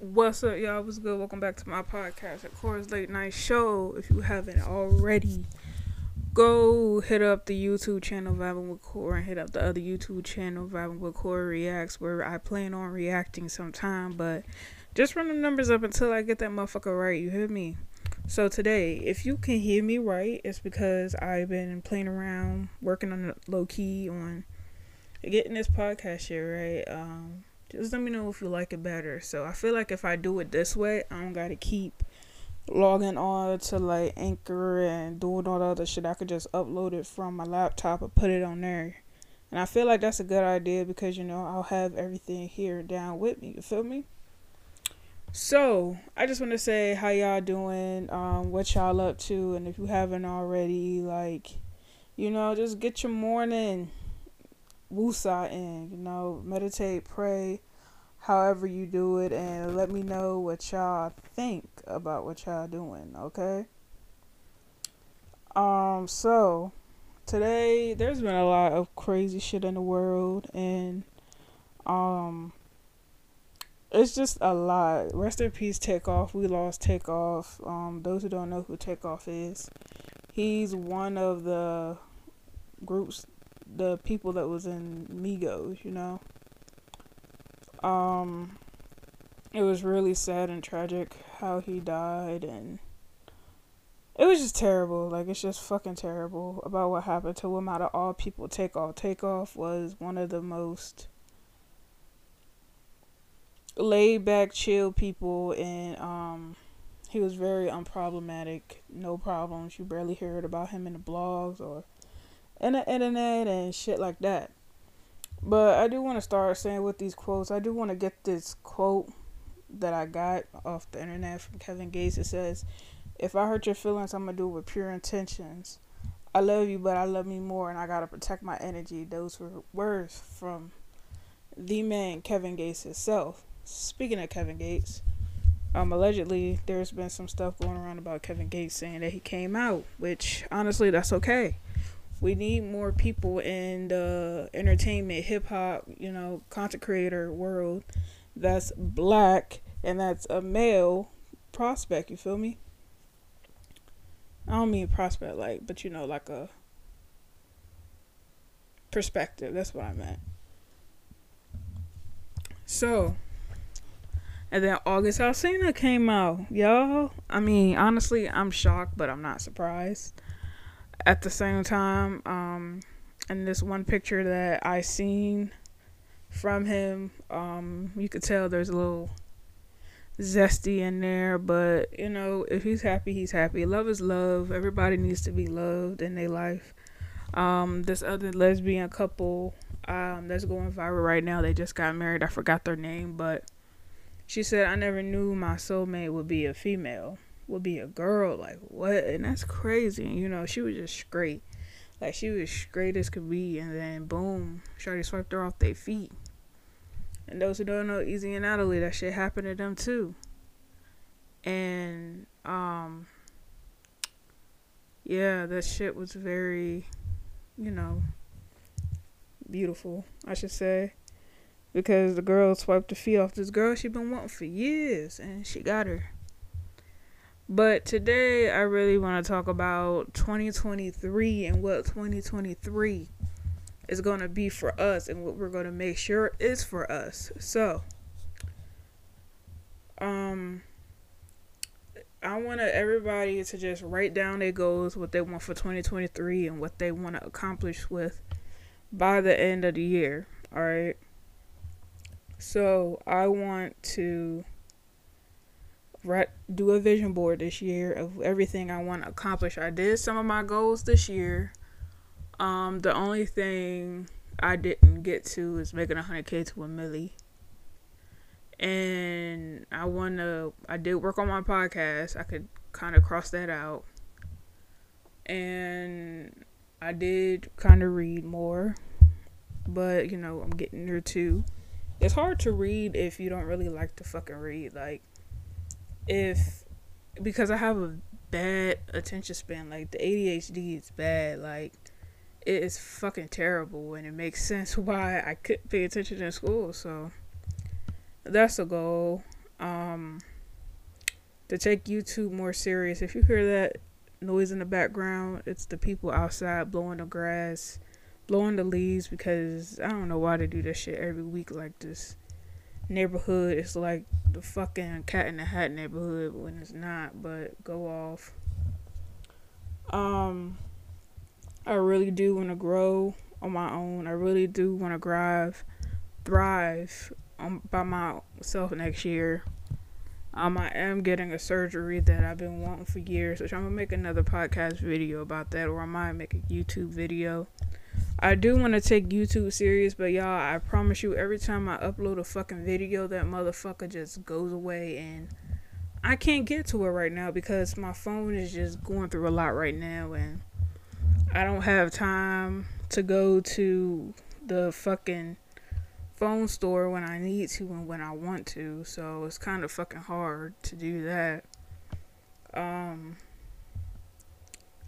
What's up, y'all? What's good? Welcome back to my podcast, of course, Late Night Show. If you haven't already, go hit up the YouTube channel Vibing with Core and hit up the other YouTube channel Vibing with Core Reacts, where I plan on reacting sometime. But just run the numbers up until I get that motherfucker right. You hear me? So today, if you can hear me right, it's because I've been playing around, working on low key on getting this podcast shit right. Um, just let me know if you like it better. So I feel like if I do it this way, I don't gotta keep logging on to like Anchor and doing all the other shit. I could just upload it from my laptop and put it on there. And I feel like that's a good idea because you know I'll have everything here down with me. You feel me? So I just want to say how y'all doing, um, what y'all up to, and if you haven't already, like, you know, just get your morning woosah in, you know, meditate, pray, however you do it, and let me know what y'all think about what y'all doing, okay? Um, so today there's been a lot of crazy shit in the world, and um it's just a lot. Rest in peace, Takeoff. We lost Takeoff. Um, those who don't know who Takeoff is, he's one of the groups, the people that was in Migos. You know. Um, it was really sad and tragic how he died, and it was just terrible. Like it's just fucking terrible about what happened to him. Out of all people, Takeoff. Takeoff was one of the most laid back, chill people, and um, he was very unproblematic. No problems. You barely heard about him in the blogs or in the internet and shit like that. But I do want to start saying with these quotes. I do want to get this quote that I got off the internet from Kevin Gates. It says, "If I hurt your feelings, I'm gonna do it with pure intentions. I love you, but I love me more, and I gotta protect my energy." Those were words from the man Kevin Gates himself. Speaking of Kevin Gates, um, allegedly there's been some stuff going around about Kevin Gates saying that he came out, which honestly that's okay. We need more people in the entertainment, hip hop, you know, content creator world that's black and that's a male prospect. You feel me? I don't mean prospect like, but you know, like a perspective. That's what I meant. So, and then August Alsina came out, y'all. I mean, honestly, I'm shocked, but I'm not surprised. At the same time, um, in this one picture that I seen from him, um, you could tell there's a little zesty in there, but you know, if he's happy, he's happy. Love is love. Everybody needs to be loved in their life. Um, this other lesbian couple um, that's going viral right now, they just got married. I forgot their name, but she said, I never knew my soulmate would be a female, would be a girl. Like, what? And that's crazy. You know, she was just straight. Like, she was straight as could be. And then, boom, Shorty swiped her off their feet. And those who don't know Easy and Natalie, that shit happened to them too. And, um, yeah, that shit was very, you know, beautiful, I should say because the girl swiped the feet off this girl she'd been wanting for years and she got her. But today I really want to talk about 2023 and what 2023 is going to be for us and what we're going to make sure is for us. So, um I want everybody to just write down their goals, what they want for 2023 and what they want to accomplish with by the end of the year, all right? So I want to do a vision board this year of everything I want to accomplish. I did some of my goals this year. Um, the only thing I didn't get to is making a hundred k to a milli. And I want to. I did work on my podcast. I could kind of cross that out. And I did kind of read more, but you know I'm getting there too it's hard to read if you don't really like to fucking read. Like, if because I have a bad attention span, like the ADHD is bad. Like, it is fucking terrible, and it makes sense why I couldn't pay attention in school. So that's a goal. Um, to take YouTube more serious. If you hear that noise in the background, it's the people outside blowing the grass, blowing the leaves because I don't know why they do this shit every week like this. Neighborhood is like the fucking cat in the hat neighborhood when it's not, but go off. Um I really do want to grow on my own. I really do want to thrive, thrive um, by myself next year. Um, I am getting a surgery that I've been wanting for years, which I'm gonna make another podcast video about that, or I might make a YouTube video. I do want to take YouTube serious, but y'all, I promise you, every time I upload a fucking video, that motherfucker just goes away, and I can't get to it right now because my phone is just going through a lot right now, and I don't have time to go to the fucking phone store when I need to and when I want to. So it's kind of fucking hard to do that. Um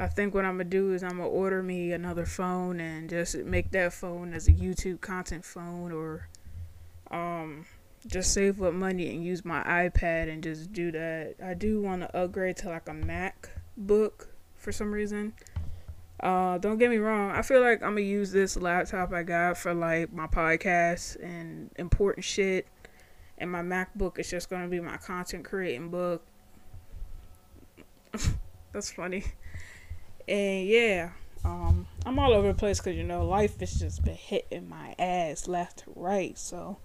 I think what I'm gonna do is I'm gonna order me another phone and just make that phone as a YouTube content phone or um just save up money and use my iPad and just do that. I do want to upgrade to like a MacBook for some reason. Uh, don't get me wrong. I feel like I'm gonna use this laptop I got for like my podcast and important shit, and my MacBook is just gonna be my content creating book. That's funny. And yeah, um, I'm all over the place because you know life has just been hitting my ass left to right. So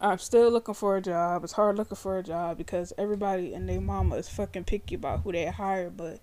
I'm still looking for a job. It's hard looking for a job because everybody and their mama is fucking picky about who they hire, but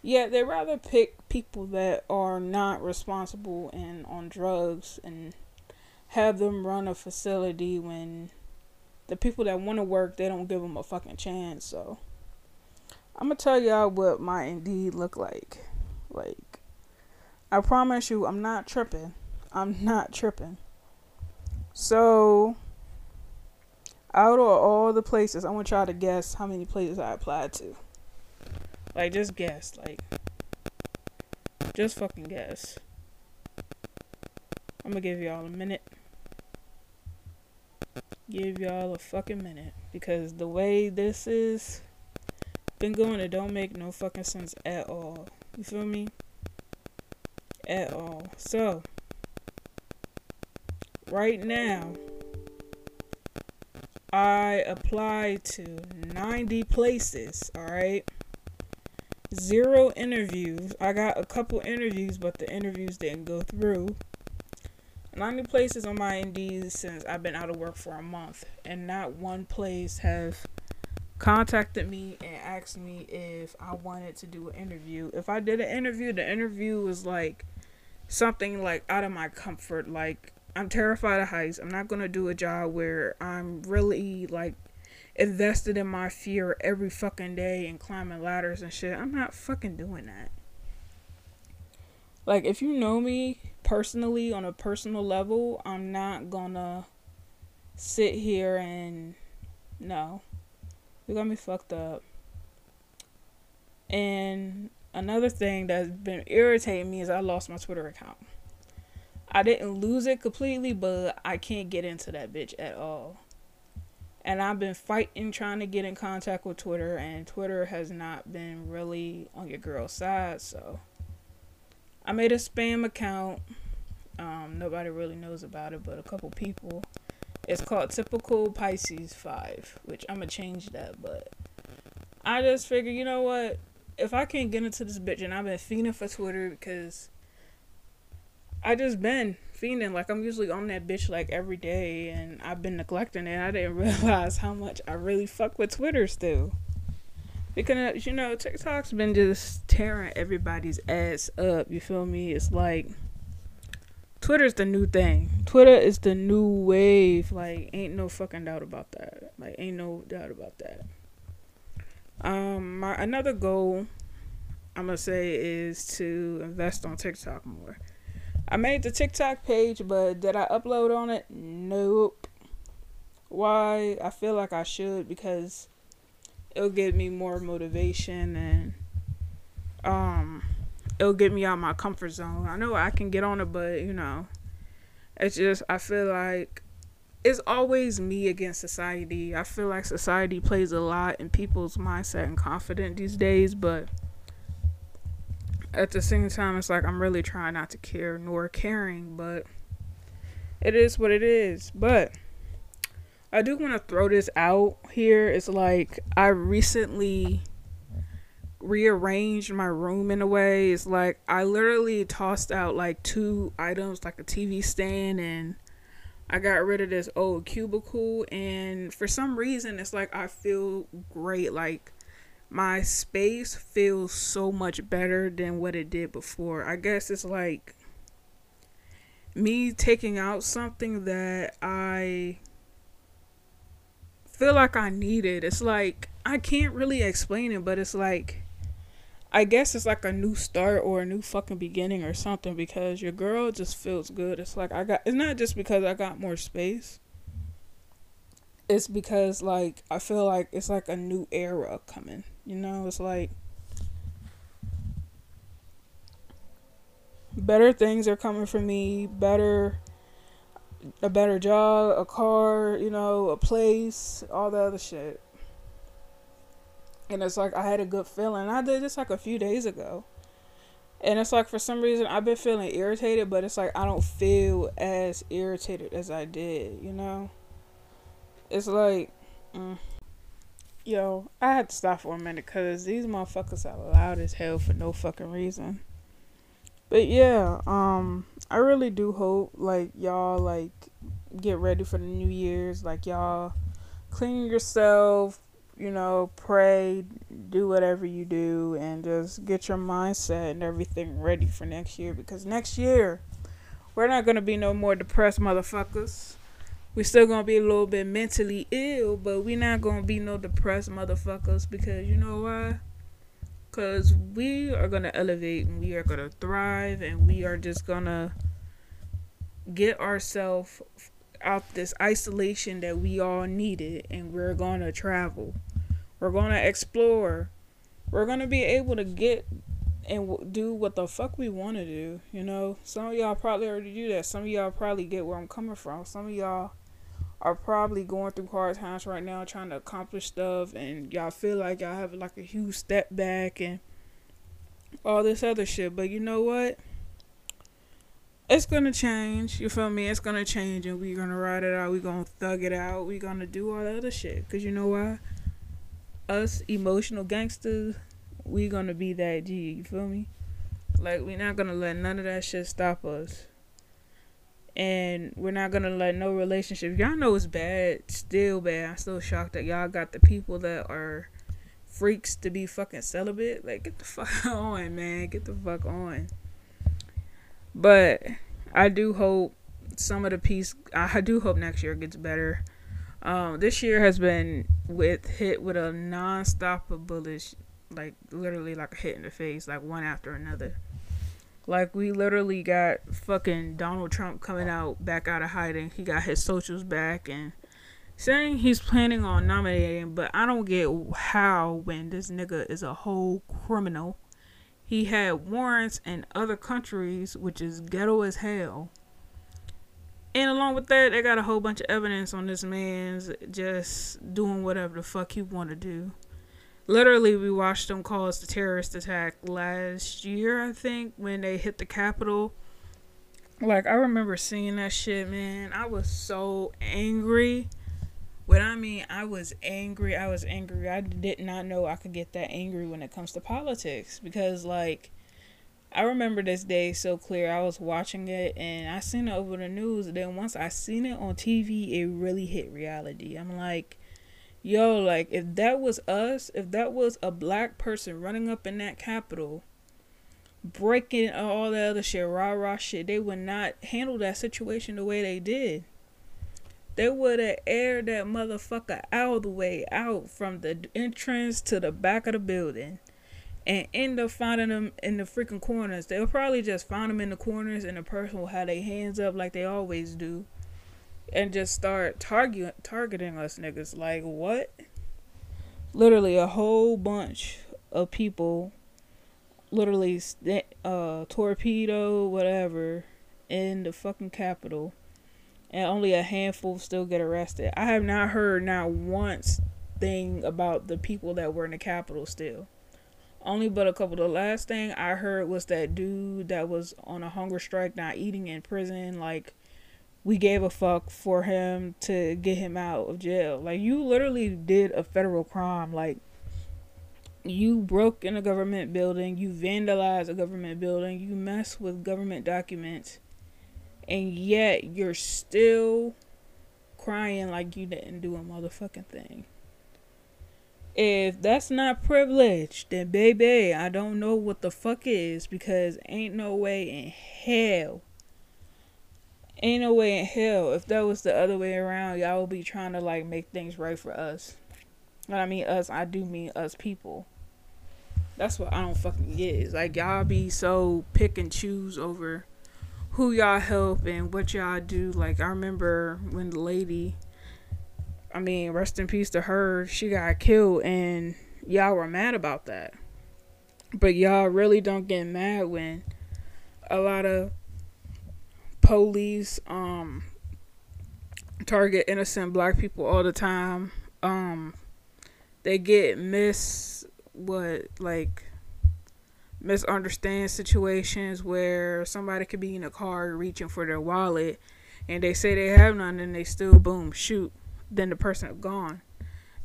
yeah, they rather pick people that are not responsible and on drugs and have them run a facility when the people that want to work they don't give them a fucking chance. So I'm gonna tell y'all what my Indeed look like. Like I promise you, I'm not tripping. I'm not tripping. So out of all the places, I want y'all to guess how many places I applied to. Like, just guess. Like, just fucking guess. I'm gonna give y'all a minute. Give y'all a fucking minute. Because the way this is been going, it don't make no fucking sense at all. You feel me? At all. So, right now, I applied to 90 places, alright? zero interviews. I got a couple interviews, but the interviews didn't go through. 90 places on my Indeed since I've been out of work for a month, and not one place have contacted me and asked me if I wanted to do an interview. If I did an interview, the interview was like something like out of my comfort. Like I'm terrified of heights. I'm not gonna do a job where I'm really like invested in my fear every fucking day and climbing ladders and shit. I'm not fucking doing that. Like, if you know me personally on a personal level, I'm not gonna sit here and no. You got me fucked up. And another thing that's been irritating me is I lost my Twitter account. I didn't lose it completely, but I can't get into that bitch at all and I've been fighting trying to get in contact with Twitter, and Twitter has not been really on your girl's side. So I made a spam account. Um, nobody really knows about it, but a couple people. It's called Typical Pisces Five, which I'm gonna change that. But I just figured, you know what? If I can't get into this bitch, and I've been fiending for Twitter because I just been fiending. Like I'm usually on that bitch like every day, and I've been neglecting it. I didn't realize how much I really fuck with Twitter still. Because you know TikTok's been just tearing everybody's ass up. You feel me? It's like Twitter's the new thing. Twitter is the new wave. Like ain't no fucking doubt about that. Like ain't no doubt about that. Um, my another goal I'm gonna say is to invest on TikTok more. I made the TikTok page, but did I upload on it? Nope. Why? I feel like I should because it'll give me more motivation and um it'll get me out of my comfort zone. I know I can get on it, but you know, it's just I feel like it's always me against society. I feel like society plays a lot in people's mindset and confidence these days, but at the same time, it's like I'm really trying not to care nor caring, but it is what it is. But I do want to throw this out here. It's like I recently rearranged my room in a way. It's like I literally tossed out like two items, like a TV stand and I got rid of this old cubicle and for some reason it's like I feel great like my space feels so much better than what it did before. I guess it's like me taking out something that I feel like I needed. It's like I can't really explain it, but it's like I guess it's like a new start or a new fucking beginning or something because your girl just feels good. It's like I got it's not just because I got more space. It's because like I feel like it's like a new era coming. You know, it's like better things are coming for me, better a better job, a car, you know, a place, all the other shit and it's like I had a good feeling. I did this like a few days ago. And it's like for some reason I've been feeling irritated, but it's like I don't feel as irritated as I did, you know? It's like, mm. yo, I had to stop for a minute because these motherfuckers are loud as hell for no fucking reason. But yeah, um, I really do hope like y'all like get ready for the New Year's, like y'all clean yourself, you know, pray, do whatever you do, and just get your mindset and everything ready for next year. Because next year, we're not gonna be no more depressed motherfuckers. We still gonna be a little bit mentally ill, but we're not gonna be no depressed motherfuckers. Because you know why? Because we are gonna elevate and we are gonna thrive, and we are just gonna get ourselves out this isolation that we all needed, and we're gonna travel we're going to explore. We're going to be able to get and do what the fuck we want to do. You know, some of y'all probably already do that. Some of y'all probably get where I'm coming from. Some of y'all are probably going through hard times right now trying to accomplish stuff and y'all feel like y'all have like a huge step back and all this other shit. But you know what? It's gonna change. You feel me? It's gonna change and we're gonna ride it out. We're gonna thug it out. We're gonna do all the other shit. Cause you know why? Us emotional gangsters, we gonna be that G. You feel me? Like we're not gonna let none of that shit stop us. And we're not gonna let no relationship. Y'all know it's bad, still bad. I'm still shocked that y'all got the people that are freaks to be fucking celibate. Like get the fuck on, man. Get the fuck on. But I do hope some of the peace. I do hope next year gets better. Um, this year has been with hit with a non-stop of bullets, like literally like a hit in the face, like one after another. Like we literally got fucking Donald Trump coming out back out of hiding. He got his socials back and saying he's planning on nominating, but I don't get how when this nigga is a whole criminal. He had warrants in other countries, which is ghetto as hell and along with that, they got a whole bunch of evidence on this man's just doing whatever the fuck he want to do. Literally, we watched him cause the terrorist attack last year, I think, when they hit the Capitol. Like, I remember seeing that shit, man. I was so angry. What I mean, I was angry. I was angry. I did not know I could get that angry when it comes to politics because, like, I remember this day so clear. I was watching it and I seen it over the news. Then once I seen it on TV, it really hit reality. I'm like, yo, like if that was us, if that was a black person running up in that Capitol, breaking all that other shit, rah rah shit, they would not handle that situation the way they did. They would have aired that motherfucker out the way out from the entrance to the back of the building and end up finding them in the freaking corners. They'll probably just find them in the corners, and the person will have their hands up like they always do, and just start target targeting us niggas. Like what? Literally a whole bunch of people, literally uh torpedo whatever in the fucking Capitol and only a handful still get arrested. I have not heard not once thing about the people that were in the Capitol still. Only but a couple. The last thing I heard was that dude that was on a hunger strike, not eating in prison. Like, we gave a fuck for him to get him out of jail. Like, you literally did a federal crime. Like, you broke in a government building, you vandalized a government building, you mess with government documents, and yet you're still crying like you didn't do a motherfucking thing. If that's not privilege, then baby, I don't know what the fuck is because ain't no way in hell. Ain't no way in hell. If that was the other way around, y'all would be trying to like make things right for us. When I mean us, I do mean us people. That's what I don't fucking get. Is like y'all be so pick and choose over who y'all help and what y'all do. Like I remember when the lady I mean, rest in peace to her. She got killed, and y'all were mad about that. But y'all really don't get mad when a lot of police um target innocent black people all the time. Um they get miss what like misunderstand situations where somebody could be in a car reaching for their wallet and they say they have none and they still boom shoot then the person gone.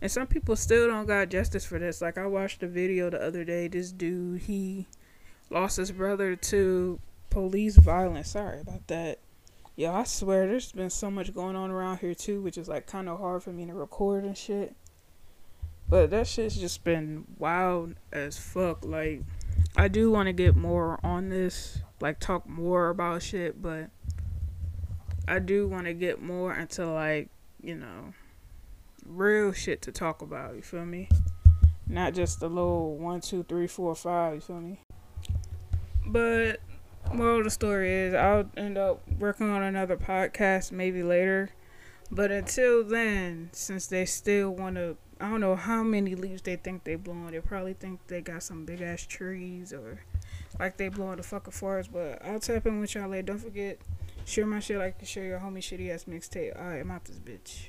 And some people still don't got justice for this. Like I watched a video the other day. This dude he lost his brother to police violence. Sorry about that. Yo, I swear there's been so much going on around here too, which is like kind of hard for me to record and shit. But that shit's just been wild as fuck. Like, I do want to get more on this, like talk more about shit, but I do want to get more into like you know, real shit to talk about. You feel me? Not just the little one, two, three, four, five. You feel me? But moral of the story is, I'll end up working on another podcast maybe later. But until then, since they still want to, I don't know how many leaves they think they blowing. They probably think they got some big ass trees or like they blowing the fucking forest. But I'll tap in with y'all later. Don't forget Share my shit like to share your homie shitty ass mixtape. Alright, I'm out this bitch.